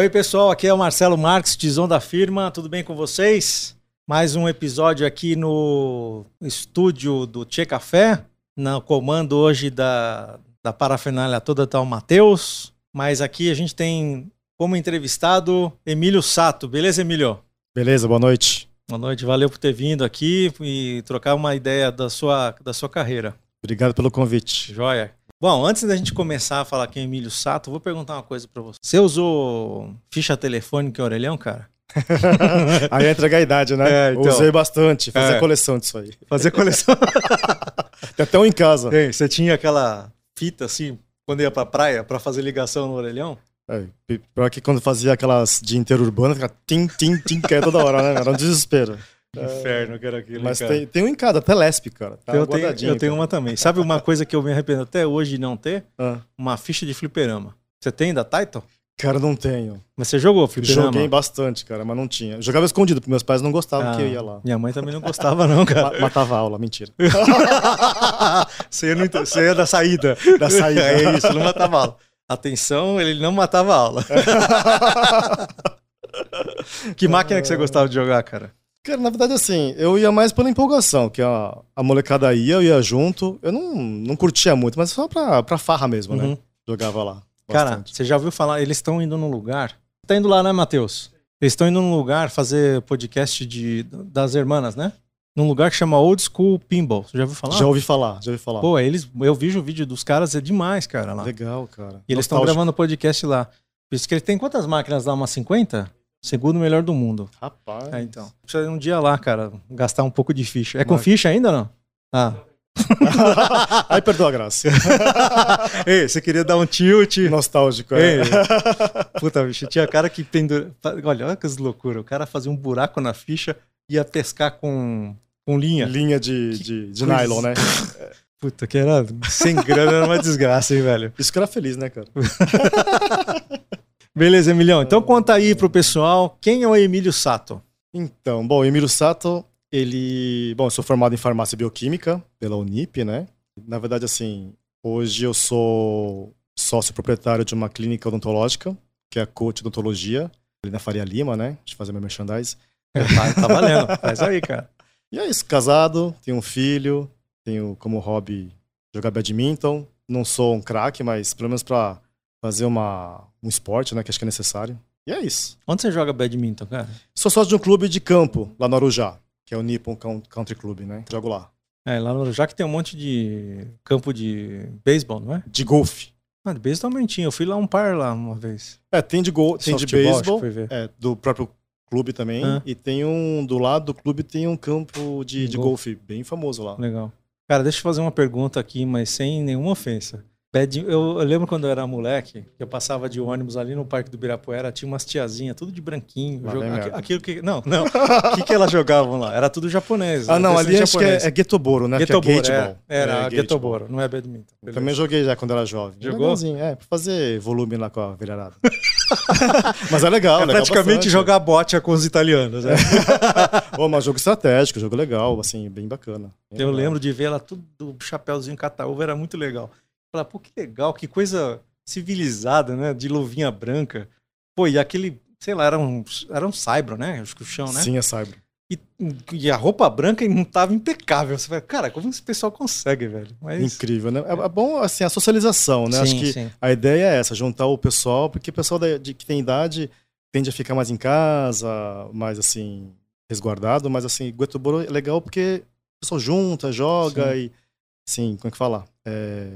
Oi, pessoal, aqui é o Marcelo Marques, Tizão da firma, tudo bem com vocês? Mais um episódio aqui no estúdio do Tchê Café, no comando hoje da, da parafernália toda tá o Matheus, mas aqui a gente tem como entrevistado Emílio Sato, beleza, Emílio? Beleza, boa noite. Boa noite, valeu por ter vindo aqui e trocar uma ideia da sua, da sua carreira. Obrigado pelo convite. Joia. Bom, antes da gente começar a falar é Emílio Sato, vou perguntar uma coisa pra você. Você usou ficha telefônica em orelhão, cara? aí entra a idade, né? É, então, Usei bastante, fazer é, coleção disso aí. Fazer coleção. Tem até um em casa. Tem, você tinha aquela fita assim, quando ia pra praia, pra fazer ligação no orelhão? É, pior que quando fazia aquelas de interurbana, ficava tim, tim, tim, que é toda hora, né? Era um desespero. Inferno que era aquilo. Mas tem, tem um em cada, até lesp, cara. Tá eu tenho, eu tenho uma também. Sabe uma coisa que eu me arrependo até hoje de não ter? Ah. Uma ficha de fliperama. Você tem da Titan? Cara, não tenho. Mas você jogou fliperama? Joguei bastante, cara, mas não tinha. Eu jogava escondido, porque meus pais não gostavam ah, que eu ia lá. Minha mãe também não gostava, não, cara. Matava a aula, mentira. você, ia no, você ia da saída. Da saída. É isso, não matava aula. Atenção, ele não matava aula. que máquina que você gostava de jogar, cara? Cara, na verdade, assim, eu ia mais pela empolgação, que a, a molecada ia, eu ia junto. Eu não, não curtia muito, mas só pra, pra farra mesmo, né? uhum. né? Jogava lá. Bastante. Cara, você já ouviu falar? Eles estão indo num lugar. Tá indo lá, né, Matheus? Eles estão indo num lugar fazer podcast de, das irmãs, né? Num lugar que chama Old School Pinball. Você já ouviu falar? Já ouvi falar, já ouvi falar. Pô, eles, eu vi o vídeo dos caras, é demais, cara. Lá. Legal, cara. E eles estão gravando podcast lá. Por isso que ele tem quantas máquinas lá? Umas 50? Segundo melhor do mundo. Rapaz. É, então. Precisa um dia lá, cara, gastar um pouco de ficha. É com ficha ainda ou não? Ah. Aí perdoa a graça. Ei, você queria dar um tilt. Nostálgico, é. Ei, puta, bicho, tinha cara que pendura. Olha, olha que loucura. O cara fazia um buraco na ficha e ia pescar com, com linha. Linha de, de, de nylon, né? Puta, que era. Sem grana era uma desgraça, hein, velho? Isso que era feliz, né, cara? Beleza, Emilhão. Então conta aí pro pessoal quem é o Emílio Sato. Então, bom, o Emílio Sato, ele. Bom, eu sou formado em farmácia bioquímica pela Unip, né? Na verdade, assim, hoje eu sou sócio proprietário de uma clínica odontológica, que é a Coach Odontologia, ali na Faria Lima, né? De fazer meu merchandise. Tá, tá valendo, faz aí, cara. E é isso, casado, tenho um filho, tenho como hobby jogar badminton. Não sou um craque, mas pelo menos pra fazer uma, um esporte, né? Que acho que é necessário. E é isso. Onde você joga badminton, cara? Sou sócio de um clube de campo, lá no Arujá, que é o Nippon Country Club, né? Jogo lá. É, lá no Arujá que tem um monte de campo de beisebol, não é? De golfe. Ah, de beisebol também tinha. Eu fui lá um par lá uma vez. É, tem de gol, tem de beisebol, é, do próprio clube também. Ah. E tem um, do lado do clube tem um campo de, de golfe bem famoso lá. Legal. Cara, deixa eu fazer uma pergunta aqui, mas sem nenhuma ofensa. Eu, eu, lembro quando eu era moleque, eu passava de ônibus ali no Parque do Ibirapuera, tinha umas tiazinhas, tudo de branquinho. Joga, aquilo que. Não, não. O que, que elas jogavam lá? Era tudo japonês. Ah, não, ali acho japonês. que é, é Getoboro, né? Getoboro, que é, é Era é, Getoboro, não é badminton. Beleza. Também joguei já quando era jovem. Jogou? É, pra fazer volume lá com a virarada. mas é legal, é legal praticamente bastante. jogar bote com os italianos, né? Pô, mas jogo estratégico, jogo legal, assim, bem bacana. Bem eu legal. lembro de ver ela tudo do chapéuzinho cataúva, era muito legal. Falar, pô, que legal, que coisa civilizada, né? De luvinha branca. Pô, e aquele, sei lá, era um, era um saibro, né? Acho que o chão, né? Sim, é saibro. E, e, a roupa branca não tava impecável. Você fala, cara, como esse pessoal consegue, velho? Mas... Incrível, né? É, é bom, assim, a socialização, né? Sim, Acho que sim. a ideia é essa, juntar o pessoal, porque o pessoal de, que tem idade tende a ficar mais em casa, mais, assim, resguardado, mas, assim, Guetuboro é legal porque o pessoal junta, joga sim. e, assim, como é que fala? É,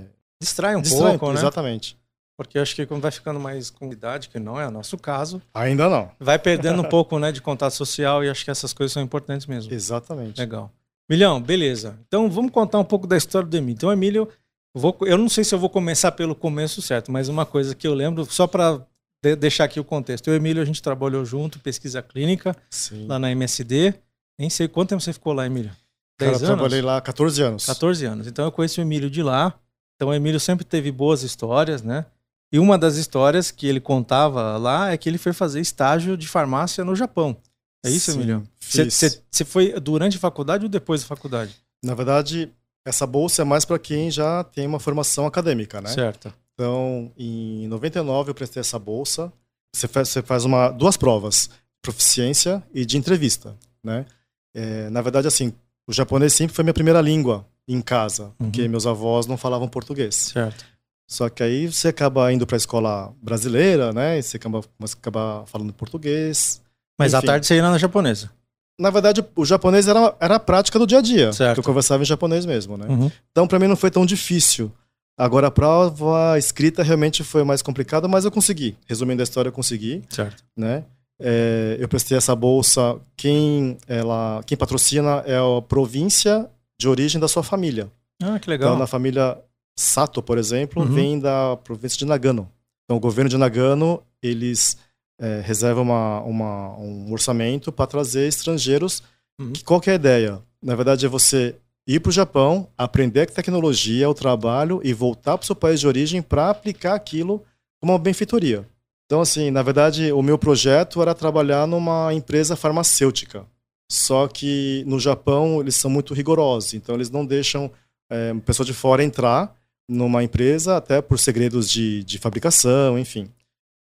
distrai um distrai, pouco, né? Exatamente. Porque eu acho que quando vai ficando mais com idade, que não é o nosso caso. Ainda não. Vai perdendo um pouco né, de contato social e acho que essas coisas são importantes mesmo. Exatamente. Legal. Milhão, beleza. Então vamos contar um pouco da história do Emílio. Então, Emílio, vou, eu não sei se eu vou começar pelo começo certo, mas uma coisa que eu lembro, só para de, deixar aqui o contexto. Eu e o Emílio, a gente trabalhou junto, pesquisa clínica, Sim. lá na MSD. Nem sei quanto tempo você ficou lá, Emílio. Cara, eu trabalhei lá 14 anos. 14 anos. Então eu conheci o Emílio de lá. Então o Emílio sempre teve boas histórias, né? E uma das histórias que ele contava lá é que ele foi fazer estágio de farmácia no Japão. É isso, Sim, Emílio? Você foi durante a faculdade ou depois da faculdade? Na verdade, essa bolsa é mais para quem já tem uma formação acadêmica, né? Certo. Então, em 99 eu prestei essa bolsa. você faz, você faz uma, duas provas, proficiência e de entrevista, né? É, na verdade, assim, o japonês sempre foi minha primeira língua em casa, uhum. porque meus avós não falavam português. Certo. Só que aí você acaba indo para a escola brasileira, né? E você acaba, você acaba falando português. Mas Enfim. à tarde você ia na japonesa. Na verdade, o japonês era, era a prática do dia a dia. Certo. eu conversava em japonês mesmo, né? Uhum. Então, para mim não foi tão difícil. Agora, a prova escrita realmente foi mais complicada, mas eu consegui. Resumindo a história, eu consegui. Certo. Né? É, eu prestei essa bolsa. Quem, ela, quem patrocina é a província de origem da sua família. Ah, que legal. Então, na família Sato, por exemplo, uhum. vem da província de Nagano. Então, o governo de Nagano, eles é, reservam uma, uma, um orçamento para trazer estrangeiros. Uhum. Que, qual que é a ideia? Na verdade, é você ir para o Japão, aprender a tecnologia, o trabalho e voltar para o seu país de origem para aplicar aquilo como uma benfeitoria. Então, assim, na verdade, o meu projeto era trabalhar numa empresa farmacêutica. Só que no Japão eles são muito rigorosos, então eles não deixam é, pessoa de fora entrar numa empresa, até por segredos de, de fabricação, enfim.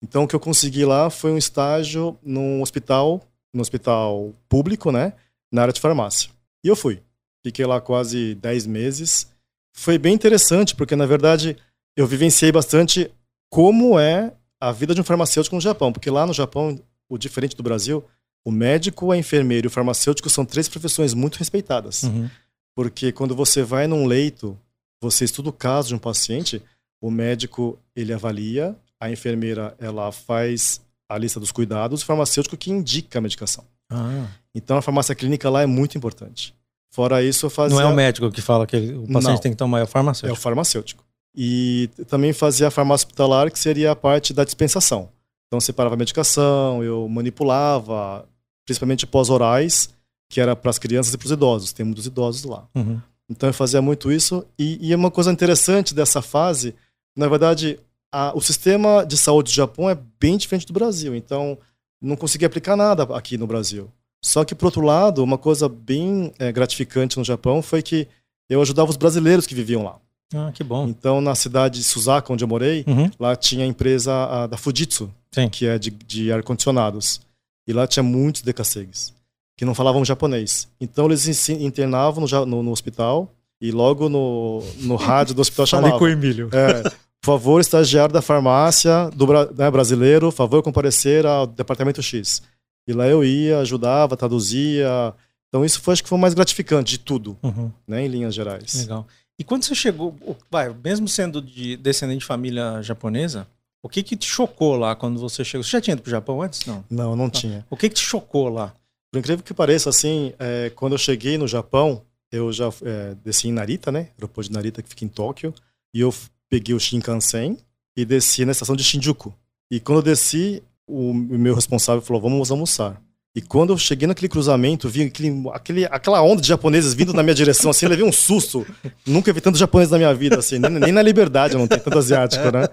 Então, o que eu consegui lá foi um estágio num hospital, no hospital público, né, na área de farmácia. E eu fui. Fiquei lá quase 10 meses. Foi bem interessante, porque na verdade eu vivenciei bastante como é a vida de um farmacêutico no Japão. Porque lá no Japão, o diferente do Brasil, o médico, a enfermeira e o farmacêutico são três profissões muito respeitadas. Uhum. Porque quando você vai num leito, você estuda o caso de um paciente, o médico ele avalia, a enfermeira ela faz a lista dos cuidados, o farmacêutico que indica a medicação. Ah. Então a farmácia clínica lá é muito importante. Fora isso, eu fazia. Não é o médico que fala que o paciente Não, tem que tomar, é o farmacêutico. É o farmacêutico. E também fazia a farmácia hospitalar, que seria a parte da dispensação. Então, separava a medicação, eu manipulava, principalmente pós-orais, que era para as crianças e para os idosos. Tem muitos idosos lá. Uhum. Então, eu fazia muito isso. E, e uma coisa interessante dessa fase, na verdade, a, o sistema de saúde do Japão é bem diferente do Brasil. Então, não consegui aplicar nada aqui no Brasil. Só que, por outro lado, uma coisa bem é, gratificante no Japão foi que eu ajudava os brasileiros que viviam lá. Ah, que bom. Então, na cidade de Suzaka, onde eu morei, uhum. lá tinha a empresa a, da Fujitsu, Sim. que é de, de ar-condicionados. E lá tinha muitos decassegues, que não falavam japonês. Então, eles internavam no, no, no hospital e logo no, no rádio do hospital chamavam. Falei com o Emílio. É, por favor, estagiário da farmácia do né, brasileiro, favor comparecer ao departamento X. E lá eu ia, ajudava, traduzia. Então isso foi, acho que foi o mais gratificante de tudo, uhum. né, em linhas gerais. Legal. E quando você chegou, vai, mesmo sendo de descendente de família japonesa, o que que te chocou lá quando você chegou? Você já tinha ido pro Japão antes? Não. Não, não tinha. O que que te chocou lá? Por incrível que pareça, assim, é, quando eu cheguei no Japão, eu já é, desci em Narita, né? Aeroporto de Narita, que fica em Tóquio. E eu peguei o Shinkansen e desci na estação de Shinjuku. E quando eu desci, o meu responsável falou: vamos almoçar. E quando eu cheguei naquele cruzamento, vi aquele, aquele, aquela onda de japoneses vindo na minha direção, assim, eu levei um susto. Nunca vi tanto japonês na minha vida, assim, nem, nem na liberdade eu não tenho tanto asiático, né?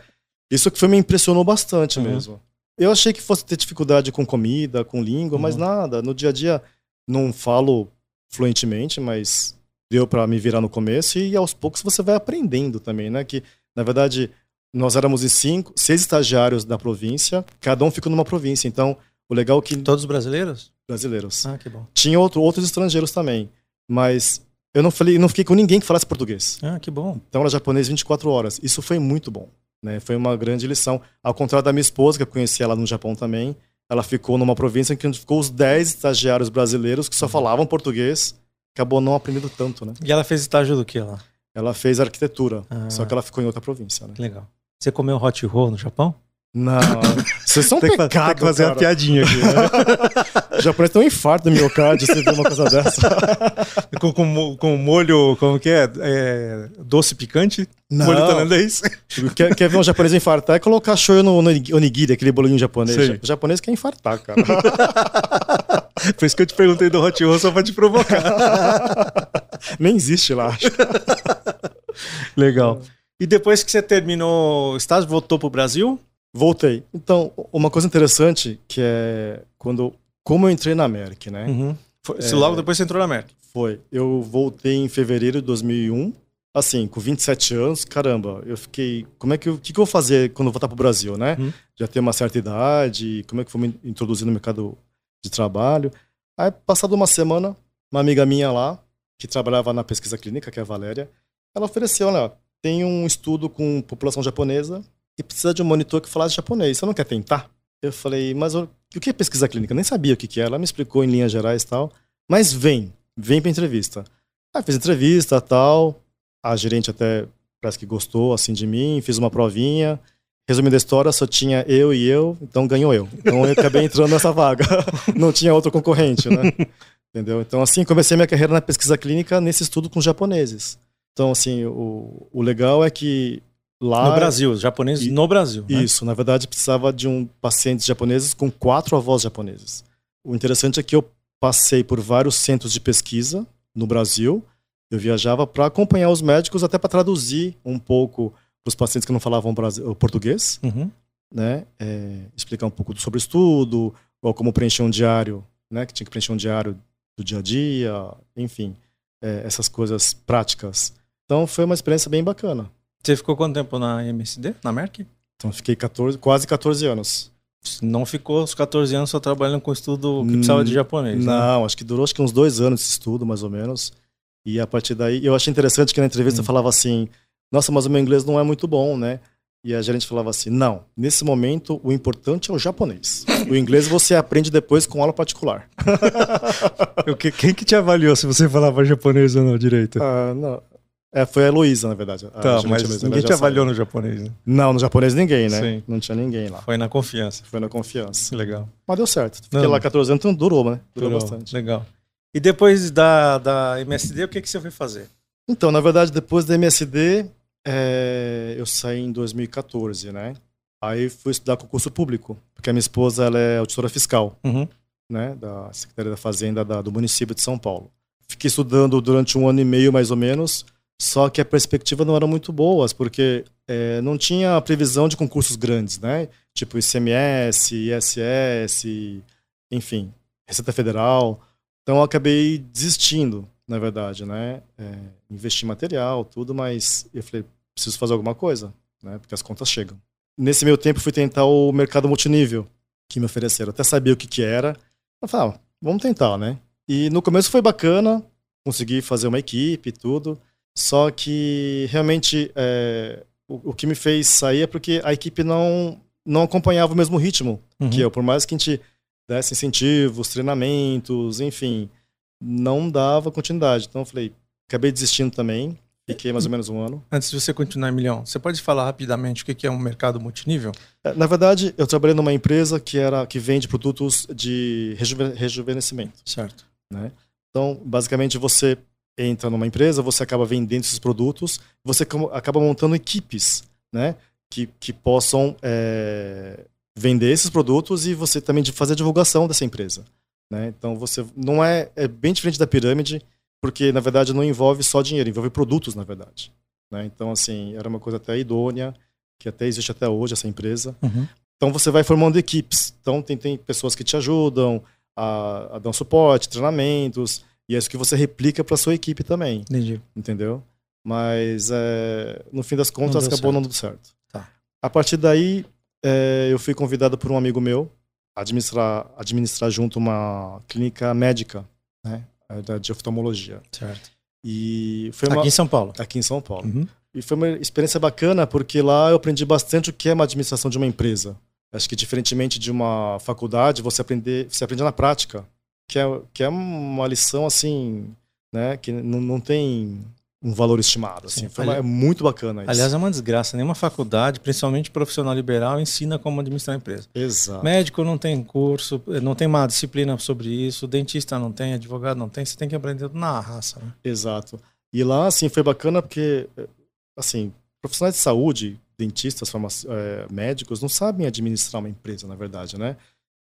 Isso que foi me impressionou bastante uhum. mesmo. Eu achei que fosse ter dificuldade com comida, com língua, uhum. mas nada. No dia a dia, não falo fluentemente, mas deu para me virar no começo e aos poucos você vai aprendendo também, né? Que, na verdade, nós éramos em cinco, seis estagiários da província, cada um ficou numa província. Então, o legal é que. Todos brasileiros? Brasileiros. Ah, que bom. Tinha outro, outros estrangeiros também. Mas eu não, falei, não fiquei com ninguém que falasse português. Ah, que bom. Então era japonês 24 horas. Isso foi muito bom. Né? Foi uma grande lição. Ao contrário da minha esposa, que eu conheci ela no Japão também, ela ficou numa província em que ficou os 10 estagiários brasileiros que só uhum. falavam português, acabou não aprendendo tanto, né? E ela fez estágio do que lá? Ela fez arquitetura, ah. só que ela ficou em outra província, né? Legal. Você comeu hot roll no Japão? Não, vocês são tem pecado, Tem que fazer cara. uma piadinha aqui. Né? o japonês tem um infarto no miocárdio você vê uma coisa dessa. com, com, com molho, como que é? é doce picante? Não. Molho tailandês? Quer, quer ver um japonês infartar é colocar shoyu no, no onigiri, aquele bolinho japonês. O japonês quer infartar, cara. Por isso que eu te perguntei do hot roll só pra te provocar. Nem existe lá, acho. Legal. E depois que você terminou o estágio, voltou para o Brasil? Voltei. Então, uma coisa interessante que é quando como eu entrei na Merck, né? Uhum. Foi, é, logo depois você entrou na Merck? Foi. Eu voltei em fevereiro de 2001. assim, com 27 anos, caramba, eu fiquei, como é que eu, que, que eu vou fazer quando eu voltar para o Brasil, né? Hum. Já tenho uma certa idade, como é que eu vou me introduzir no mercado de trabalho? Aí, passado uma semana, uma amiga minha lá, que trabalhava na pesquisa clínica, que é a Valéria, ela ofereceu, olha, tem um estudo com população japonesa e precisa de um monitor que falasse japonês, você não quer tentar? Eu falei, mas o, o que é pesquisa clínica? Eu nem sabia o que, que era, ela me explicou em linhas gerais e tal, mas vem, vem para entrevista. Aí fiz entrevista tal, a gerente até parece que gostou assim de mim, fiz uma provinha. Resumindo a história, só tinha eu e eu, então ganhou eu. Então eu acabei entrando nessa vaga. Não tinha outro concorrente, né? Entendeu? Então assim, comecei minha carreira na pesquisa clínica nesse estudo com japoneses. Então assim, o, o legal é que lá no Brasil, japoneses e, no Brasil. Né? Isso, na verdade precisava de um pacientes japoneses com quatro avós japoneses. O interessante é que eu passei por vários centros de pesquisa no Brasil eu viajava para acompanhar os médicos, até para traduzir um pouco para os pacientes que não falavam português, uhum. né? É, explicar um pouco sobre o estudo, ou como preencher um diário, né? Que tinha que preencher um diário do dia a dia, enfim, é, essas coisas práticas. Então foi uma experiência bem bacana. Você ficou quanto tempo na MSD, na Merck? Então fiquei 14, quase 14 anos. Não ficou os 14 anos só trabalhando com estudo que precisava de japonês, né? Não, né? acho que durou acho que uns dois anos esse estudo, mais ou menos. E a partir daí, eu achei interessante que na entrevista hum. falava assim: Nossa, mas o meu inglês não é muito bom, né? E a gerente falava assim: Não, nesse momento o importante é o japonês. O inglês você aprende depois com aula particular. Quem que te avaliou se você falava japonês ou não direito? Ah, não. É, foi a Heloísa, na verdade. Tá, mas ninguém te avaliou no japonês, né? Não, no japonês ninguém, né? Sim. Não tinha ninguém lá. Foi na confiança. Foi na confiança. Legal. Mas deu certo. Fiquei não. lá 14 anos, então durou, né? Durou, durou bastante. Legal. E depois da, da MSD, o que, que você foi fazer? Então, na verdade, depois da MSD, é, eu saí em 2014, né? Aí fui estudar concurso público, porque a minha esposa ela é auditora fiscal, uhum. né? Da Secretaria da Fazenda da, do município de São Paulo. Fiquei estudando durante um ano e meio, mais ou menos, só que a perspectiva não era muito boas, porque é, não tinha previsão de concursos grandes, né? Tipo ICMS, ISS, enfim, Receita Federal. Então eu acabei desistindo, na verdade, né? É, investi em material, tudo, mas eu falei, preciso fazer alguma coisa, né? Porque as contas chegam. Nesse meio tempo fui tentar o mercado multinível que me ofereceram. Até sabia o que que era. Eu falei, ah, vamos tentar, né? E no começo foi bacana, consegui fazer uma equipe e tudo. Só que realmente é, o, o, que me fez sair é porque a equipe não, não acompanhava o mesmo ritmo uhum. que eu. Por mais que a gente desse incentivos, treinamentos, enfim, não dava continuidade. Então eu falei, acabei desistindo também, fiquei mais ou menos um ano. Antes de você continuar, Milhão, você pode falar rapidamente o que é um mercado multinível? É, na verdade, eu trabalhei numa empresa que era que vende produtos de rejuvenescimento. Certo. Né? Então, basicamente, você entra numa empresa, você acaba vendendo esses produtos, você acaba montando equipes, né? Que, que possam é, vender esses produtos e você também fazer a divulgação dessa empresa. Né? Então você não é, é bem diferente da pirâmide, porque na verdade não envolve só dinheiro, envolve produtos na verdade. Né? Então assim era uma coisa até idônea, que até existe até hoje essa empresa. Uhum. Então você vai formando equipes. Então tem, tem pessoas que te ajudam a, a dar um suporte, treinamentos e é isso que você replica para sua equipe também. Entendi. Entendeu? Mas é, no fim das contas não acabou certo. não dando certo. Tá. A partir daí é, eu fui convidado por um amigo meu a administrar, administrar junto uma clínica médica, né, de oftalmologia. Certo. E foi uma... Aqui em São Paulo. Aqui em São Paulo. Uhum. E foi uma experiência bacana porque lá eu aprendi bastante o que é uma administração de uma empresa. Acho que diferentemente de uma faculdade, você aprende, você aprende na prática, que é, que é uma lição assim, né, que não, não tem um valor estimado. Assim. Foi uma, é muito bacana isso. Aliás, é uma desgraça. Nenhuma faculdade, principalmente profissional liberal, ensina como administrar a empresa. Exato. Médico não tem curso, não tem uma disciplina sobre isso, dentista não tem, advogado não tem, você tem que aprender na raça. Né? Exato. E lá, assim, foi bacana porque, assim, profissionais de saúde, dentistas, é, médicos, não sabem administrar uma empresa, na verdade, né?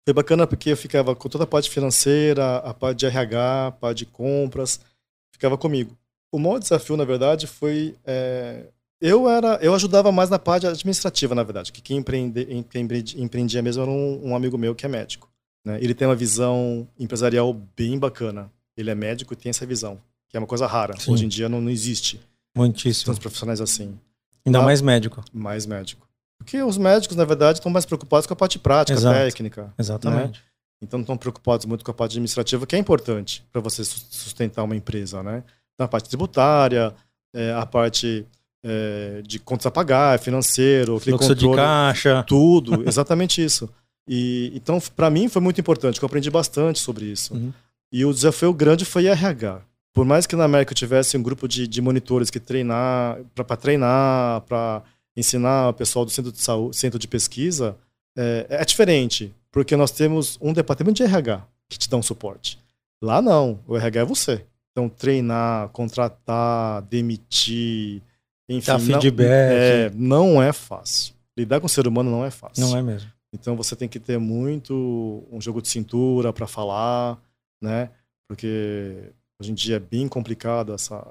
Foi bacana porque eu ficava com toda a parte financeira, a parte de RH, a parte de compras, ficava comigo o maior desafio, na verdade, foi. É, eu era, eu ajudava mais na parte administrativa, na verdade. Que quem, empreende, empreendia mesmo era um, um, amigo meu que é médico. Né? Ele tem uma visão empresarial bem bacana. Ele é médico e tem essa visão, que é uma coisa rara. Sim. Hoje em dia não, não existe. Muitíssimo. Tantos profissionais assim. Ainda mais médico. Mais médico. Porque os médicos, na verdade, estão mais preocupados com a parte prática, Exato. técnica. Né? Exatamente. Né? Então não estão preocupados muito com a parte administrativa, que é importante para você sustentar uma empresa, né? Então, a parte tributária, é, a parte é, de contas a pagar, financeiro, fluxo controle, de caixa, tudo, exatamente isso. E então para mim foi muito importante, eu aprendi bastante sobre isso. Uhum. E o desafio grande foi RH. Por mais que na América eu tivesse um grupo de, de monitores que treinar para treinar, para ensinar o pessoal do centro de saúde, centro de pesquisa, é, é, diferente, porque nós temos um departamento de RH que te dá um suporte. Lá não, o RH é você. Então treinar, contratar, demitir, enfim, Dar feedback. Não é, não é fácil. Lidar com o ser humano não é fácil. Não é mesmo. Então você tem que ter muito um jogo de cintura para falar, né? Porque hoje em dia é bem complicado essa,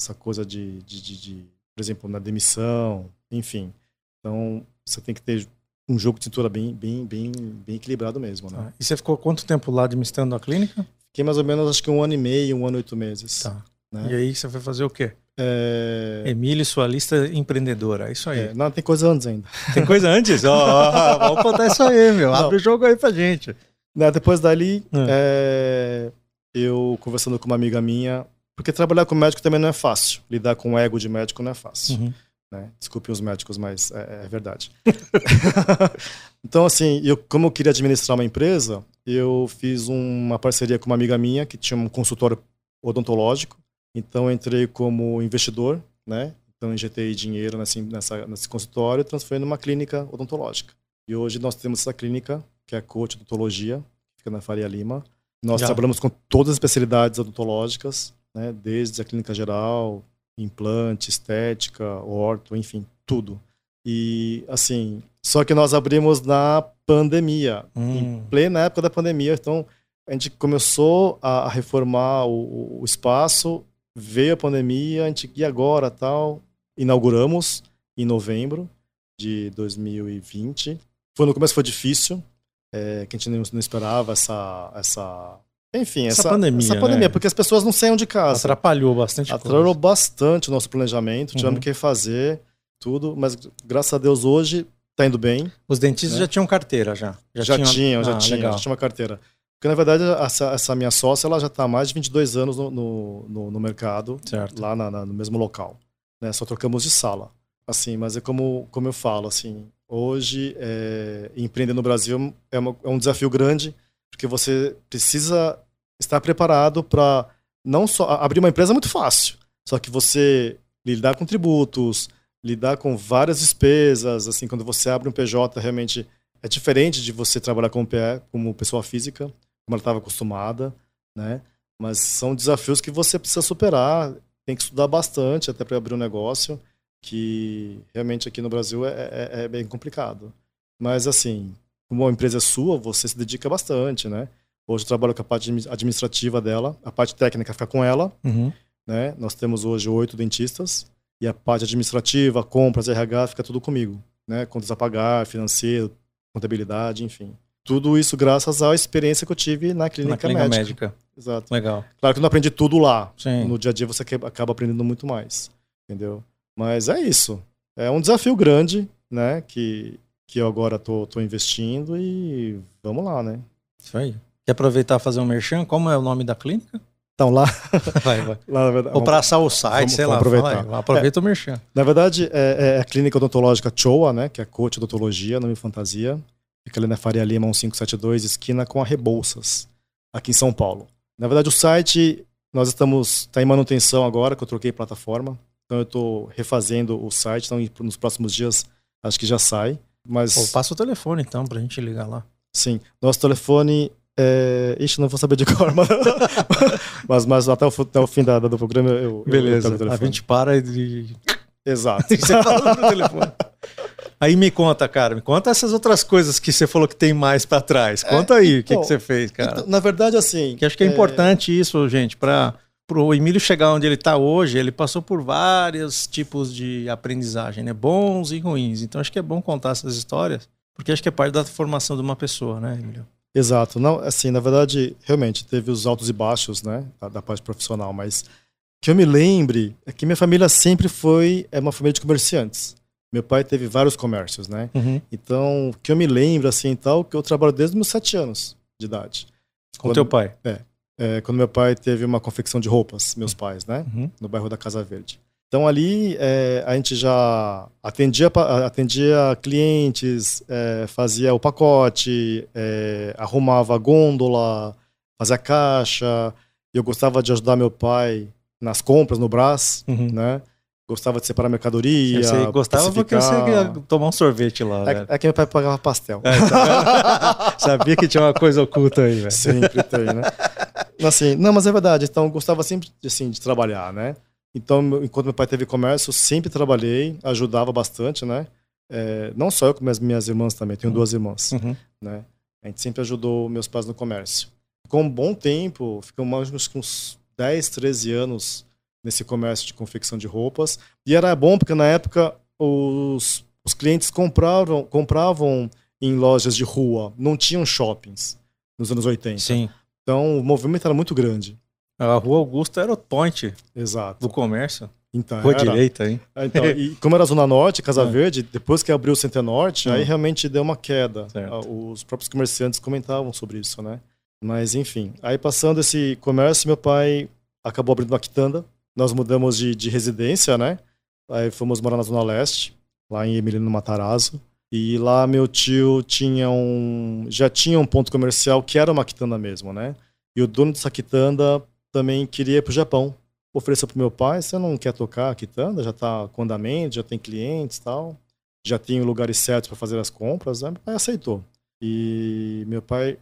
essa coisa de, de, de, de por exemplo, na demissão, enfim. Então você tem que ter um jogo de cintura bem, bem, bem, bem equilibrado mesmo, né? Ah, e você ficou quanto tempo lá administrando a clínica? Fiquei mais ou menos, acho que um ano e meio, um ano e oito meses. Tá. Né? E aí você foi fazer o quê? É... Emílio, sua lista empreendedora, é isso aí. É, não, tem coisa antes ainda. Tem coisa antes? Ó, oh, vamos contar isso aí, meu. Abre o jogo aí pra gente. Não, depois dali, hum. é, eu conversando com uma amiga minha, porque trabalhar com médico também não é fácil. Lidar com o ego de médico não é fácil. Uhum. Né? Desculpe os médicos, mas é, é verdade. então, assim, eu, como eu queria administrar uma empresa, eu fiz uma parceria com uma amiga minha que tinha um consultório odontológico então entrei como investidor, né? Então injetei dinheiro nesse, nessa, nesse consultório e transferi numa clínica odontológica. E hoje nós temos essa clínica, que é a Coach Odontologia, que fica na Faria Lima. Nós Já. trabalhamos com todas as especialidades odontológicas, né? desde a clínica geral, implante, estética, orto, enfim, tudo. E assim, só que nós abrimos na pandemia, hum. em plena época da pandemia. Então a gente começou a, reformar o, o espaço veio a pandemia, a gente, e agora tal? Inauguramos em novembro de 2020. Foi no começo foi difícil, é, que a gente não, não, esperava essa, essa enfim, essa, essa pandemia, essa pandemia né? porque as pessoas não saíam de casa. Atrapalhou bastante. Atrapalhou coisa. bastante o nosso planejamento, tivemos uhum. que fazer tudo, mas graças a Deus hoje tá indo bem. Os dentistas né? já tinham carteira já. Já, já tinham, tinham, já, ah, tinham, já tinha uma carteira. Porque, na verdade, essa, essa minha sócia ela já está há mais de 22 anos no, no, no, no mercado, certo. lá na, na, no mesmo local. Né? Só trocamos de sala. Assim, mas é como, como eu falo, assim, hoje é, empreender no Brasil é, uma, é um desafio grande, porque você precisa estar preparado para não só abrir uma empresa é muito fácil, só que você lidar com tributos, lidar com várias despesas, assim, quando você abre um PJ, realmente é diferente de você trabalhar como PE, como pessoa física como ela estava acostumada, né? Mas são desafios que você precisa superar, tem que estudar bastante até para abrir um negócio, que realmente aqui no Brasil é, é, é, bem complicado. Mas assim, como uma empresa sua, você se dedica bastante, né? Hoje eu trabalho com a parte administrativa dela, a parte técnica fica com ela, uhum. né? Nós temos hoje oito dentistas e a parte administrativa, compras, RH, fica tudo comigo, né? Contas a pagar, financeiro, contabilidade, enfim. Tudo isso graças à experiência que eu tive na clínica, na clínica médica. médica. Exato. Legal. Claro que eu não aprendi tudo lá. Sim. No dia a dia você acaba aprendendo muito mais. Entendeu? Mas é isso. É um desafio grande, né? Que, que eu agora tô, tô investindo e vamos lá, né? Isso aí. Quer aproveitar e fazer um merchan? Como é o nome da clínica? Então lá. Vai, vai. lá na verdade, Ou praçar o site, vamos, sei vamos lá. Aproveitar. Fala, aproveita é, o merchan. Na verdade, é, é, a clínica odontológica CHOA, né? Que é Coach Odontologia, nome fantasia. Fica ali na Faria Lima 1572, esquina com a Rebouças, aqui em São Paulo. Na verdade, o site, nós estamos, está em manutenção agora, que eu troquei plataforma. Então eu estou refazendo o site, então nos próximos dias acho que já sai. Mas... Pô, passa o telefone então, para a gente ligar lá. Sim, nosso telefone é... Ixi, não vou saber de cor, mas, mas, mas até, o, até o fim da, do programa eu. Beleza, eu a gente para e. Exato. Você fala no telefone. Aí me conta, cara, me conta essas outras coisas que você falou que tem mais para trás. É, conta é, aí, o que, que você fez, cara. Então, na verdade, assim. Que acho que é, é... importante isso, gente, para o Emílio chegar onde ele está hoje, ele passou por vários tipos de aprendizagem, né? Bons e ruins. Então acho que é bom contar essas histórias, porque acho que é parte da formação de uma pessoa, né, Emílio? Exato. Não, assim, na verdade, realmente teve os altos e baixos, né, da, da parte profissional, mas que eu me lembre é que minha família sempre foi é uma família de comerciantes. Meu pai teve vários comércios, né? Uhum. Então, que eu me lembro assim tal, que eu trabalho desde meus sete anos de idade. Com quando, teu pai? É, é, Quando meu pai teve uma confecção de roupas, meus pais, né? Uhum. No bairro da Casa Verde. Então ali é, a gente já atendia, atendia clientes, é, fazia o pacote, é, arrumava a gôndola, fazia caixa. Eu gostava de ajudar meu pai nas compras no Brás, uhum. né? Gostava de separar mercadoria. Você gostava porque você ia tomar um sorvete lá. É, é que meu pai pagava pastel. É, tá Sabia que tinha uma coisa oculta aí, velho. Sempre tem, né? Assim, não, mas é verdade. Então, eu gostava sempre assim, de trabalhar, né? Então, enquanto meu pai teve comércio, sempre trabalhei, ajudava bastante, né? É, não só eu, como as minhas irmãs também. Tenho uhum. duas irmãs, uhum. né? A gente sempre ajudou meus pais no comércio. Com um bom tempo, ficamos uns 10, 13 anos nesse comércio de confecção de roupas. E era bom porque na época os, os clientes compravam, compravam em lojas de rua, não tinham shoppings nos anos 80. Sim. Então o movimento era muito grande. A Rua Augusta era o point Exato. do comércio. Então, Rua era. direita, hein? É, então, e como era Zona Norte, Casa é. Verde, depois que abriu o Center Norte, aí hum. realmente deu uma queda. Certo. Os próprios comerciantes comentavam sobre isso, né? Mas enfim, aí passando esse comércio, meu pai acabou abrindo uma quitanda. Nós mudamos de, de residência, né? Aí fomos morar na Zona Leste, lá em Emiliano Matarazzo. E lá meu tio tinha um, já tinha um ponto comercial que era uma quitanda mesmo, né? E o dono dessa quitanda também queria ir para o Japão. Ofereceu para meu pai, você não quer tocar a quitanda? Já está com andamento, já tem clientes tal. Já tem lugares certos para fazer as compras. Né? Meu pai aceitou. E meu pai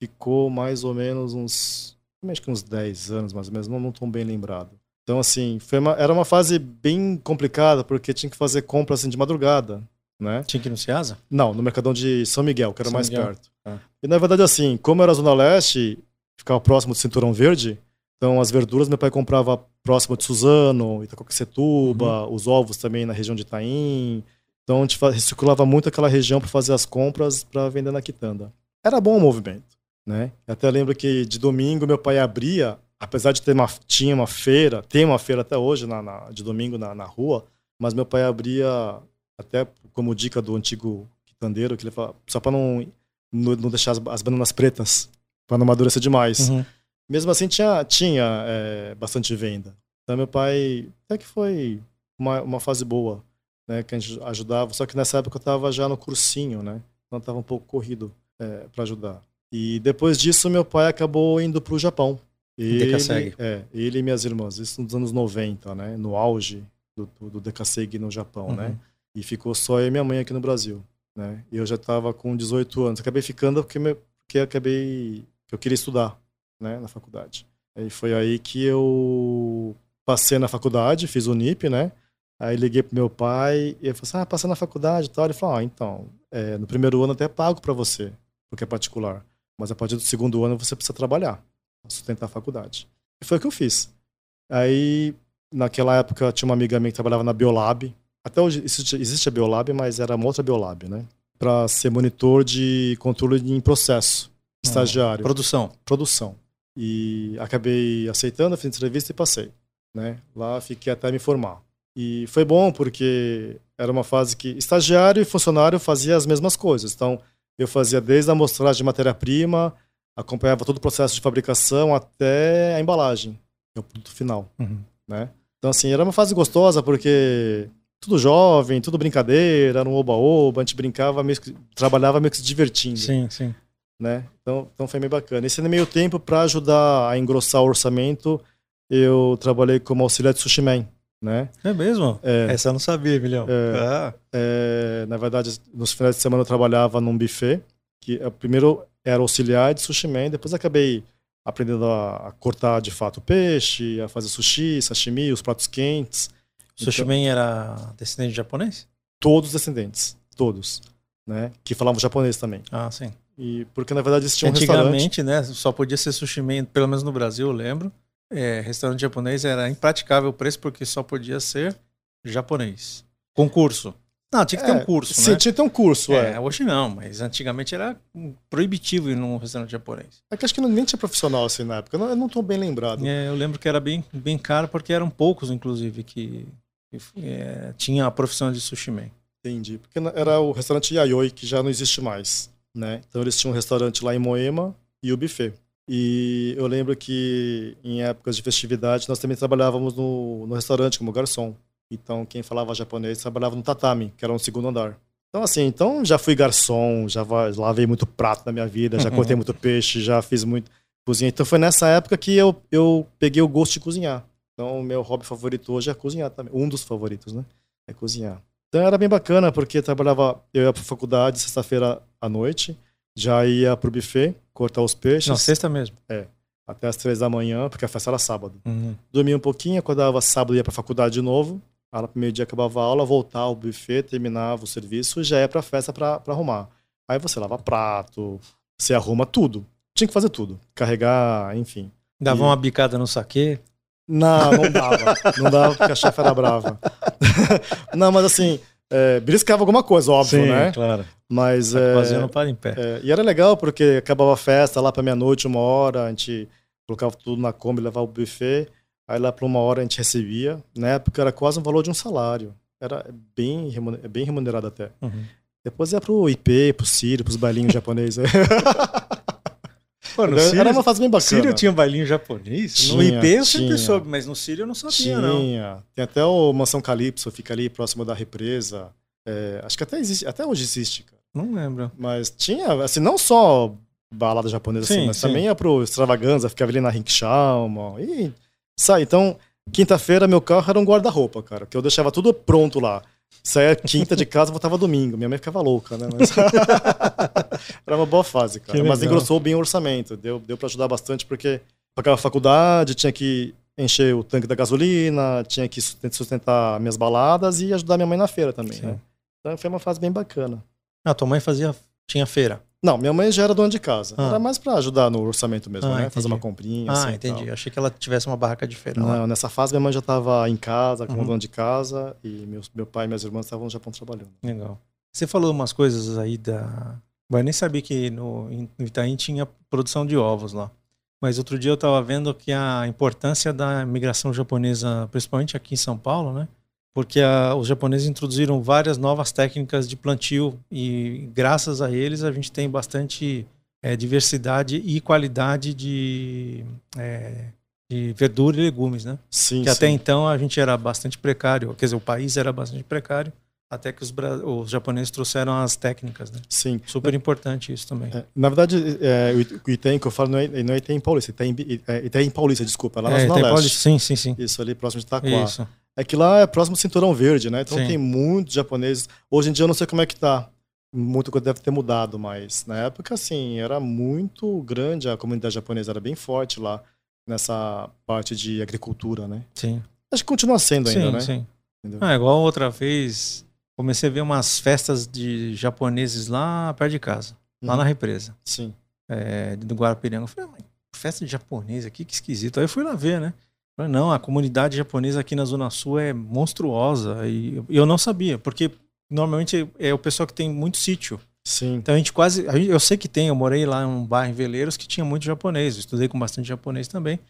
ficou mais ou menos uns, acho que uns 10 anos mais ou menos, não, não tão bem lembrado. Então, assim, uma, era uma fase bem complicada, porque tinha que fazer compras assim, de madrugada, né? Tinha que ir no Ceasa? Não, no Mercadão de São Miguel, que era São mais Miguel. perto. Ah. E, na verdade, assim, como era a Zona Leste, ficava próximo do Cinturão Verde, então as verduras meu pai comprava próximo de Suzano, Itacoaquecetuba, uhum. os ovos também na região de Itaim. Então a gente circulava muito aquela região para fazer as compras para vender na quitanda. Era bom o movimento. Né? Até lembro que de domingo meu pai abria, apesar de ter uma, tinha uma feira, tem uma feira até hoje na, na de domingo na, na, rua, mas meu pai abria até como dica do antigo quitandeiro, que ele fala, só para não, não, não, deixar as, as bananas pretas, para não amadurecer demais. Uhum. Mesmo assim tinha, tinha é, bastante venda. Então meu pai até que foi uma, uma fase boa, né, que a gente ajudava, só que nessa época eu estava já no cursinho, né? Então estava um pouco corrido é, para ajudar. E depois disso, meu pai acabou indo para o Japão. Ele, é, ele e minhas irmãs, isso nos anos 90, né? No auge do, do, Decaseg no Japão, né? uhum. né? E ficou só eu e minha mãe aqui no Brasil, né? E eu já estava com 18 anos. Acabei ficando porque, me, porque acabei... Eu queria estudar, né? Na faculdade. E foi aí que eu passei na faculdade, fiz o NIP, né? Aí liguei pro meu pai e ele falou assim, ah, passei na faculdade e tal. Ele falou, ah, então, é, no primeiro ano até pago para você, porque é particular. Mas a partir do segundo ano você precisa trabalhar, sustentar a faculdade. E foi o que eu fiz. Aí, naquela época, tinha uma amiga minha que trabalhava na Biolab. Até hoje existe a Biolab, mas era uma outra Biolab, né? Para ser monitor de controle em processo, ah, estagiário. Produção. Produção. E acabei aceitando, fiz entrevista e passei. Né? Lá fiquei até me formar. E foi bom porque era uma fase que estagiário e funcionário faziam as mesmas coisas. Então, eu fazia desde a amostragem de matéria-prima, acompanhava todo o processo de fabricação até a embalagem, que é o produto final. Uhum. Né? Então, assim, era uma fase gostosa porque tudo jovem, tudo brincadeira, era um oba-oba, a gente brincava, meio que, trabalhava meio que se divertindo. Sim, sim. Né? Então, então foi meio bacana. Esse meio tempo, para ajudar a engrossar o orçamento, eu trabalhei como auxiliar de sushi man né? É mesmo? É. Essa eu não sabia, Milhão. É, ah. é, na verdade, nos finais de semana eu trabalhava num buffet, que é, primeiro era auxiliar de sushi man, depois acabei aprendendo a, a, cortar de fato peixe, a fazer sushi, sashimi, os pratos quentes. Sushi então, man era descendente de japonês? Todos descendentes, todos, né? Que falavam japonês também. Ah, sim. E porque na verdade existia um Antigamente, né, só podia ser sushi man, pelo menos no Brasil, eu lembro é, restaurante japonês era impraticável o preço porque só podia ser japonês. Concurso. Não, tinha que ter é, um curso, sim, né? tinha que ter um curso, é. é. Hoje não, mas antigamente era proibitivo ir num restaurante japonês. É que acho que nem tinha profissional assim na época, eu não estou bem lembrado. É, eu lembro que era bem, bem caro porque eram poucos, inclusive, que, que é, tinha a profissão de sushi man. Entendi, porque era o restaurante Yayoi, que já não existe mais, né? Então eles tinham um restaurante lá em Moema e o buffet. E eu lembro que em épocas de festividade nós também trabalhávamos no, no restaurante como garçom. Então quem falava japonês trabalhava no tatami, que era no segundo andar. Então assim, então já fui garçom, já lavei muito prato na minha vida, já uhum. cortei muito peixe, já fiz muito cozinha. Então foi nessa época que eu, eu peguei o gosto de cozinhar. Então o meu hobby favorito hoje é cozinhar também. Um dos favoritos, né? É cozinhar. Então era bem bacana porque trabalhava, eu ia para faculdade sexta-feira à noite, já ia pro buffet, cortar os peixes. Na sexta mesmo? É. Até as três da manhã, porque a festa era sábado. Uhum. Dormia um pouquinho, acordava sábado, ia pra faculdade de novo. No primeiro dia acabava a aula, voltava ao buffet, terminava o serviço, já ia pra festa pra, pra arrumar. Aí você lava prato, você arruma tudo. Tinha que fazer tudo. Carregar, enfim. Dava e... uma bicada no saque? Não, não dava. não dava porque a chefe era brava. não, mas assim, é, beliscava alguma coisa, óbvio, Sim, né? claro. Mas. É, fazendo para em pé. É, e era legal porque acabava a festa lá para meia-noite, uma hora, a gente colocava tudo na Kombi, levava o buffet. Aí lá para uma hora a gente recebia. Na época era quase um valor de um salário. Era bem, bem remunerado até. Uhum. Depois ia pro IP, pro Sírio, pros bailinhos japoneses. Mano, Sírio, era uma fase bem bacana. Sírio tinha bailinho japonês? Tinha, no IP eu sempre tinha. soube, mas no Sírio eu não sabia, tinha. não. Tem até o Mansão Calypso, fica ali próximo da represa. É, acho que até existe, até hoje existe, cara. Não lembro. Mas tinha, assim, não só balada japonesa, Sim, assim, mas sim. também ia pro extravaganza, ficava ali na Rinkshama. E sai. Então, quinta-feira meu carro era um guarda-roupa, cara, que eu deixava tudo pronto lá. Saía quinta de casa, voltava domingo. Minha mãe ficava louca, né? Mas... era uma boa fase, cara. Mas engrossou bem o orçamento. Deu, deu para ajudar bastante, porque pagava faculdade, tinha que encher o tanque da gasolina, tinha que sustentar minhas baladas e ajudar minha mãe na feira também, né? Então foi uma fase bem bacana. Ah, tua mãe fazia. Tinha feira. Não, minha mãe já era dona de casa. Ah. Era mais para ajudar no orçamento mesmo, Ah, né? entendi. Fazer uma comprinha. Ah, assim, entendi. tal. Achei que ela tivesse uma barraca de feira. lá. Não, nessa fase minha mãe já estava em casa, como Uhum. dona de casa, e meus, meu pai e minhas irmãs estavam no Japão trabalhando. Legal. Você falou umas coisas aí da. Eu nem sabia que no, no Itaim tinha produção de ovos lá. Mas outro dia eu estava vendo que a importância da imigração japonesa, principalmente aqui em São Paulo, né? Porque a- os japoneses introduziram várias novas técnicas de plantio e graças a eles a gente tem bastante eh, diversidade e qualidade de, eh, de verdura e legumes, né? Sim, que sim. até então a gente era bastante precário, quer dizer, o país era bastante precário, até que os, os japoneses trouxeram as técnicas, né? Sim. Super importante isso também. É, na verdade, é, o It- o Itaim que eu falo não é, não é Itaim Paulista, Itaim, é Itaim Paulista, desculpa, é lá na É, Zona Leste. Paulista- sim, sim, sim. Isso, ali próximo de Itaquá. Isso. É que lá é próximo do Cinturão Verde, né? Então Sim. tem muitos japoneses. Hoje em dia eu não sei como é que tá. Muita coisa deve ter mudado, mas na época, assim, era muito grande a comunidade japonesa, era bem forte lá nessa parte de agricultura, né? Sim. Acho que continua sendo ainda, sim, né? sim. Entendeu? Ah, igual outra vez, comecei a ver umas festas de japoneses lá perto de casa, lá Uhum. na represa, Sim. é, do Guarapiranga. Eu falei, "Ah, mas festa de japonês aqui, que esquisito. Aí eu fui lá ver, né? Falei, não, a comunidade japonesa aqui na Zona Sul é monstruosa. E eu não sabia, porque normalmente é o pessoal que tem muito sítio. Sim. Então a gente quase. Eu sei que tem, eu morei lá em um bairro em Veleiros que tinha muito japonês, eu estudei com bastante japonês também,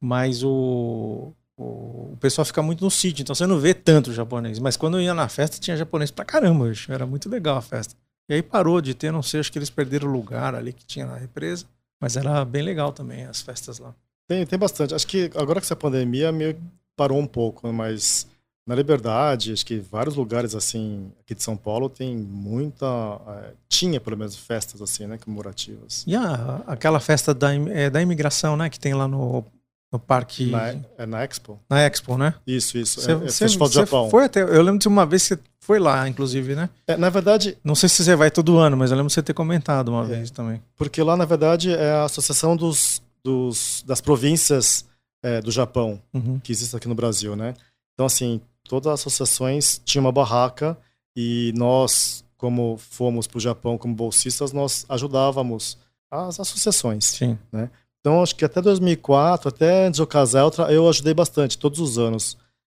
mas o, o, o pessoal fica muito no sítio, então você não vê tanto japonês. Mas quando eu ia na festa, tinha japonês pra caramba, bicho, era muito legal a festa. E aí parou de ter, não sei, acho que eles perderam o lugar ali que tinha na represa, mas era bem legal também as festas lá. Tem, tem bastante. Acho que agora que essa pandemia meio que parou um pouco, mas na Liberdade, acho que vários lugares assim aqui de São Paulo tem muita. eh, tinha pelo menos festas assim, né? Comemorativas. E a, aquela festa da, é, da imigração, né, que tem lá no, no parque, Na, na, é na Expo? Expo, né? Isso, isso. Você- é, é você- Festival do Japão. Foi até, eu lembro de uma vez que você foi lá, inclusive, né? É, na verdade, Não sei se você vai todo ano, mas eu lembro de você ter comentado uma É. vez também. porque lá na verdade é a associação dos, dos das províncias eh, do Japão Uhum. que existe aqui no Brasil, né? Então assim, todas as associações tinham uma barraca e nós, como fomos para o Japão como bolsistas, nós ajudávamos as associações. Sim. Então, acho que até 2004, até antes de eu casar, eu ajudei bastante, todos os anos.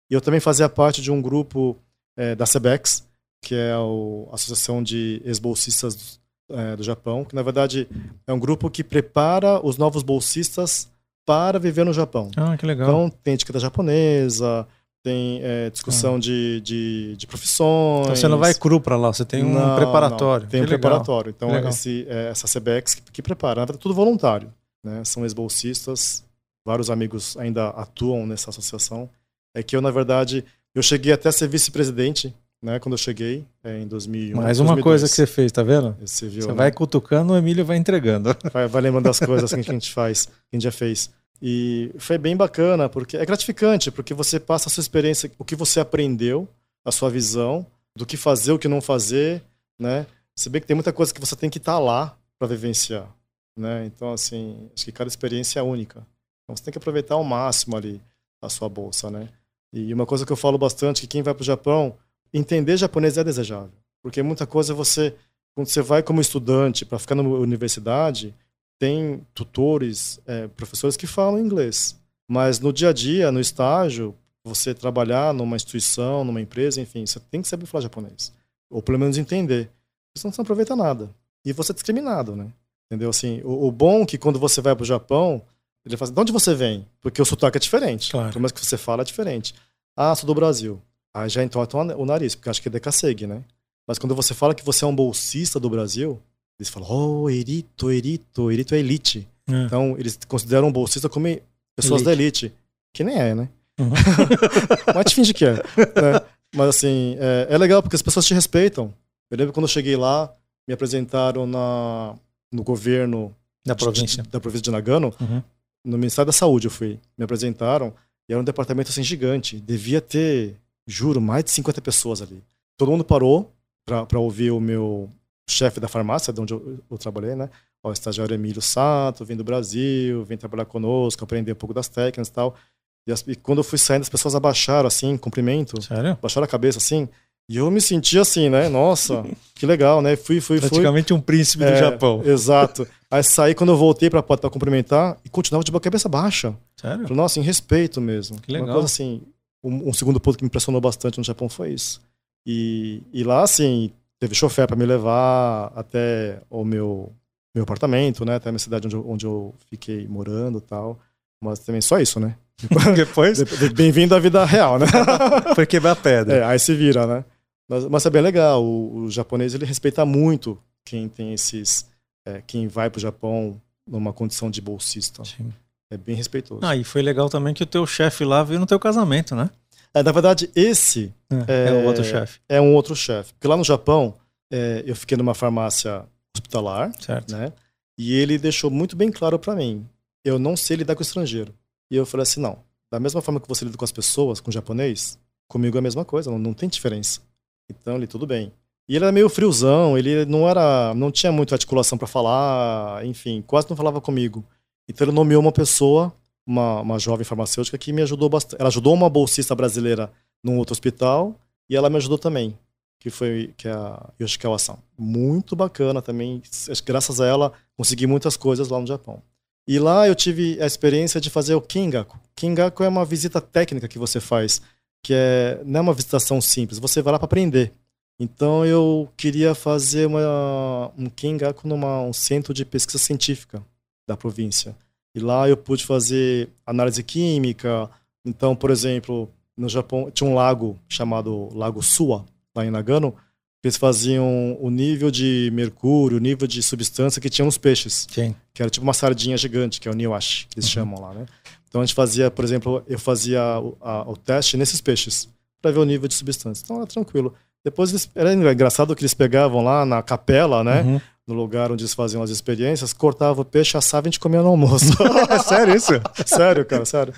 E eu também fazia parte de um grupo eh, da Cebex, que é a Associação de Ex-Bolsistas é, do Japão, que na verdade é um grupo que prepara os novos bolsistas para viver no Japão. Ah, que legal. Então tem etiqueta japonesa, tem é, discussão ah. de, de, de, profissões. Então você não vai cru para lá, você tem um não, preparatório. Não, tem que um legal. preparatório. Então esse, é, essa CBEX que, que prepara, na verdade, tudo voluntário. Né? São ex-bolsistas, vários amigos ainda atuam nessa associação. É que eu, na verdade, eu cheguei até a ser vice-presidente né, quando eu cheguei é, em 2001. Mais uma 2002. coisa que você fez, tá vendo? Você, viu, você né? vai cutucando, o Emílio vai entregando. Vai, vai lembrando das coisas que a gente faz, que a gente já fez. E foi bem bacana, porque é gratificante, porque você passa a sua experiência, o que você aprendeu, a sua visão, do que fazer, o que não fazer, né? Se bem que tem muita coisa que você tem que estar tá lá para vivenciar, né? Então, assim, acho que cada experiência é única. Então, você tem que aproveitar ao máximo ali a sua bolsa, né? E uma coisa que eu falo bastante, que quem vai para o Japão, entender japonês é desejável. Porque muita coisa você, quando você vai como estudante para ficar na universidade, tem tutores, é, professores que falam inglês. Mas no dia a dia, no estágio, você trabalhar numa instituição, numa empresa, enfim, você tem que saber falar japonês. Ou pelo menos entender. Senão você não aproveita nada. E você é discriminado, né? Entendeu? Assim, o, o bom é que quando você vai para o Japão, ele fala assim, de onde você vem? Porque o sotaque é diferente. Claro. Por mais que você fala, é diferente. Ah, sou do Brasil. Aí já entorta o nariz, porque acho que é decassegue, né? Mas quando você fala que você é um bolsista do Brasil, eles falam, oh, erito, erito, erito é elite. É. Então, eles consideram um bolsista como pessoas elite. da elite. Que nem é, né? Uhum. Mas finge que é. Né? Mas assim, é, é, legal porque as pessoas te respeitam. Eu lembro quando eu cheguei lá, me apresentaram na, no governo da província de, da província de Nagano, uhum. no Ministério da Saúde eu fui. Me apresentaram e era um departamento assim gigante. Devia ter juro, mais de 50 pessoas ali. Todo mundo parou para ouvir o meu chefe da farmácia, de onde eu, eu trabalhei, né? O estagiário Emílio Sato, vem do Brasil, vem trabalhar conosco, aprender um pouco das técnicas e tal. E, as, e quando eu fui saindo, as pessoas abaixaram assim, cumprimento. Sério? Abaixaram a cabeça assim. E eu me senti assim, né? Nossa, que legal, né? Fui, fui, fui. Praticamente um príncipe é, do Japão. Exato. Aí saí quando eu voltei pra cumprimentar e continuava de cabeça baixa. Sério? Falei, Nossa, em respeito mesmo. Que legal. Uma coisa assim, um, um, segundo ponto que me impressionou bastante no Japão foi isso. E, e lá, assim, teve chofer para me levar até o meu, meu apartamento, né? Até a minha cidade onde eu, onde eu fiquei morando e tal. Mas também só isso, né? Depois? Bem-vindo à vida real, né? Foi quebrar pedra. É, aí se vira, né? Mas, mas é bem legal. O, o, japonês, ele respeita muito quem tem esses... É, quem vai pro Japão numa condição de bolsista. Sim. É bem respeitoso. Ah, e foi legal também que o teu chefe lá veio no teu casamento, né? É, na verdade, esse é, é um outro chefe. É um outro chefe. Porque lá no Japão, é, eu fiquei numa farmácia hospitalar, certo. né? E ele deixou muito bem claro para mim, eu não sei lidar com estrangeiro. E eu falei assim, não, da mesma forma que você lida com as pessoas, com o japonês, comigo é a mesma coisa, não, não tem diferença. Então, ele tudo bem. E ele era meio friozão, ele não era, não tinha muita articulação para falar, enfim, quase não falava comigo. Então ele nomeou uma pessoa, uma, uma jovem farmacêutica, que me ajudou bastante. Ela ajudou uma bolsista brasileira num outro hospital e ela me ajudou também, que foi que é a Yoshikawa Ação. Muito bacana também. Graças a ela, consegui muitas coisas lá no Japão. E lá eu tive a experiência de fazer o Kingaku. Kingaku é uma visita técnica que você faz, que é, não é uma visitação simples, você vai lá para aprender. Então eu queria fazer uma, um Kingaku numa um centro de pesquisa científica da província. E lá eu pude fazer análise química. Então, por exemplo, no Japão tinha um lago chamado Lago Suwa, lá em Nagano, eles faziam o nível de mercúrio, o nível de substância que tinha nos peixes. Sim. Que era tipo uma sardinha gigante, que é o niwashi, que eles uhum. chamam lá, né? Então a gente fazia, por exemplo, eu fazia o, a, o teste nesses peixes, para ver o nível de substância. Então era tranquilo. Depois eles, era engraçado que eles pegavam lá na capela, né? Uhum no lugar onde eles faziam as experiências, cortava o peixe, assava e a gente comia no almoço. é sério isso? sério, cara, sério.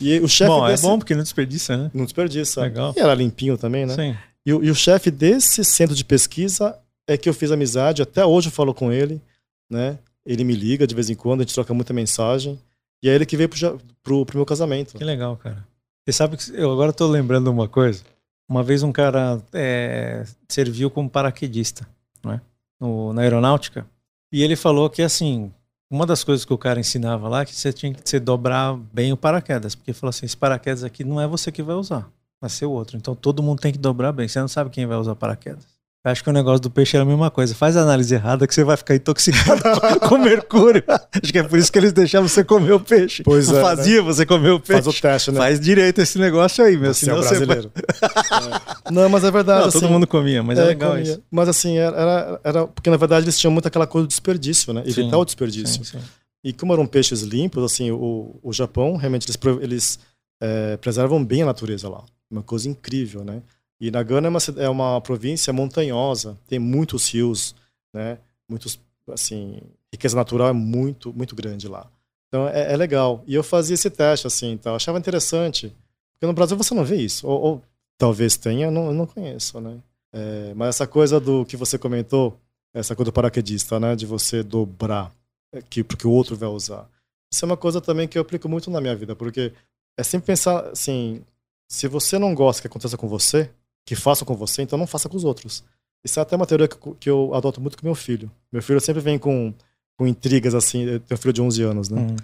E o chefe Bom, é desse... é bom porque não desperdiça, né? Não desperdiça. Legal. E era limpinho também, né? Sim. E, e o chefe desse centro de pesquisa é que eu fiz amizade, até hoje eu falo com ele, né? Ele me liga de vez em quando, a gente troca muita mensagem. E é ele que veio pro, pro, pro meu casamento. Que legal, cara. Você sabe que eu agora tô lembrando uma coisa. Uma vez um cara é, serviu como paraquedista, né? no, na aeronáutica, e ele falou que, assim, uma das coisas que o cara ensinava lá é que você tinha que você dobrar bem o paraquedas, porque ele falou assim, esse paraquedas aqui não é você que vai usar. vai ser o outro. Então todo mundo tem que dobrar bem. Você não sabe quem vai usar paraquedas. Eu acho que o negócio do peixe é a mesma coisa. Faz a análise errada que você vai ficar intoxicado com mercúrio. Acho que é por isso que eles deixavam você comer o peixe. Pois é, fazia né? você comer o peixe. Faz o teste, né? Faz direito esse negócio aí, meu. Você senão é brasileiro. Você... é. Não, mas é verdade. Não, assim, todo mundo comia, mas é, é legal comia. isso. Mas assim, era, era, Porque na verdade eles tinham muito aquela coisa do desperdício, né? Evitar sim, o desperdício. Sim, sim. E como eram peixes limpos, assim, o, o Japão, realmente, eles, eles é, preservam bem a natureza lá. Uma coisa incrível, né? E Nagano é uma, é uma província montanhosa, tem muitos rios, né? Muitos, assim, riqueza natural é muito, muito grande lá. Então é, é legal. E eu fazia esse teste, assim, então, achava interessante. Porque no Brasil você não vê isso. Ou, ou talvez tenha, eu não, eu não conheço, né? É, mas essa coisa do que você comentou, essa coisa do paraquedista, né? De você dobrar, é, que, porque o outro vai usar. Isso é uma coisa também que eu aplico muito na minha vida, porque é sempre pensar assim, se você não gosta que aconteça com você, que façam com você, então não faça com os outros. Isso é até uma teoria que, eu adoto muito com meu filho. Meu filho sempre vem com, com intrigas assim. Eu tenho um filho de 11 anos, né? Uhum.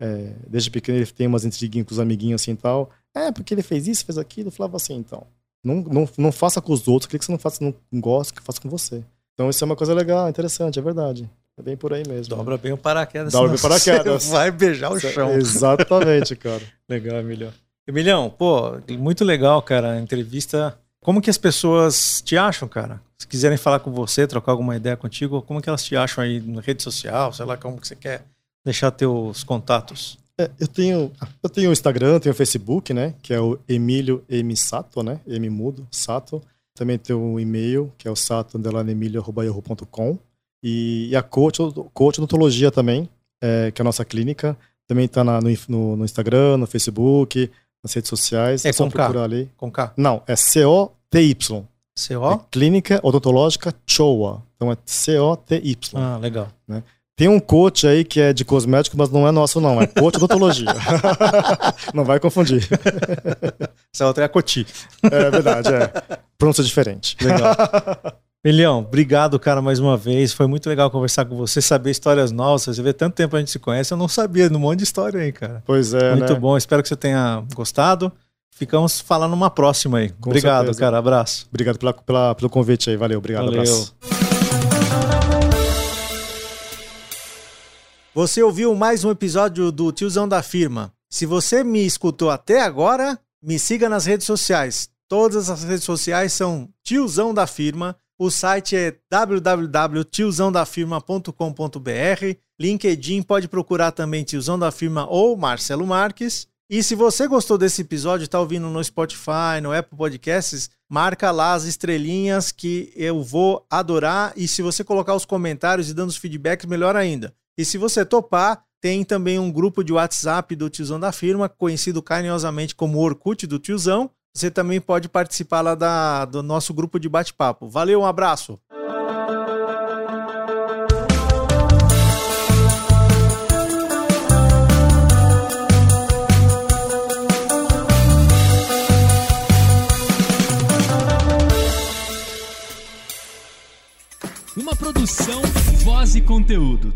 É, desde pequeno ele tem umas intriguinhas com os amiguinhos assim e tal. É, porque ele fez isso, fez aquilo. Eu falava assim, então. Não, não, não faça com os outros aquilo que você não, faça, não gosta, que faça com você. Então isso é uma coisa legal, interessante, é verdade. É bem por aí mesmo. Dobra bem o paraquedas. Dobra bem o paraquedas. vai beijar o chão. Exatamente, cara. legal, Emilhão. Emilhão, pô, muito legal, cara. A entrevista como que as pessoas te acham, cara? Se quiserem falar com você, trocar alguma ideia contigo, como que elas te acham aí na rede social? Sei lá, como que você quer deixar teus contatos? É, eu tenho eu tenho o Instagram, tenho o Facebook, né? Que é o Emílio M Sato, né? M mudo, Sato. Também tenho um e-mail, que é o sato_emilio.com. E, e a coach, coach odontologia também, é, que é a nossa clínica. Também está no, no Instagram, no Facebook, nas redes sociais. É, é com K. ali. Com K. Não, é C-O-T-Y. C-O? É Clínica Odontológica Choa. Então é C-O-T-Y. Ah, legal. Né? Tem um coach aí que é de cosmético, mas não é nosso, não. É coach odontologia. não vai confundir. Essa outra é a Coti. É verdade, é. Pronúncia diferente. Legal. Milhão, obrigado, cara, mais uma vez. Foi muito legal conversar com você, saber histórias novas. Você vê tanto tempo a gente se conhece, eu não sabia de um monte de história aí, cara. Pois é. Muito né? bom, espero que você tenha gostado. Ficamos falando numa próxima aí. Com obrigado, certeza. cara. Abraço. Obrigado pela, pela, pelo convite aí. Valeu, obrigado. Valeu. Abraço. Você ouviu mais um episódio do Tiozão da Firma. Se você me escutou até agora, me siga nas redes sociais. Todas as redes sociais são Tiozão da Firma. O site é www.tiozãodafirma.com.br. LinkedIn pode procurar também Tiozão da Firma ou Marcelo Marques. E se você gostou desse episódio, está ouvindo no Spotify, no Apple Podcasts, marca lá as estrelinhas que eu vou adorar. E se você colocar os comentários e dando os feedbacks, melhor ainda. E se você topar, tem também um grupo de WhatsApp do Tiozão da Firma, conhecido carinhosamente como Orkut do Tiozão você também pode participar lá da, do nosso grupo de bate-papo. Valeu, um abraço! Uma produção, voz e conteúdo.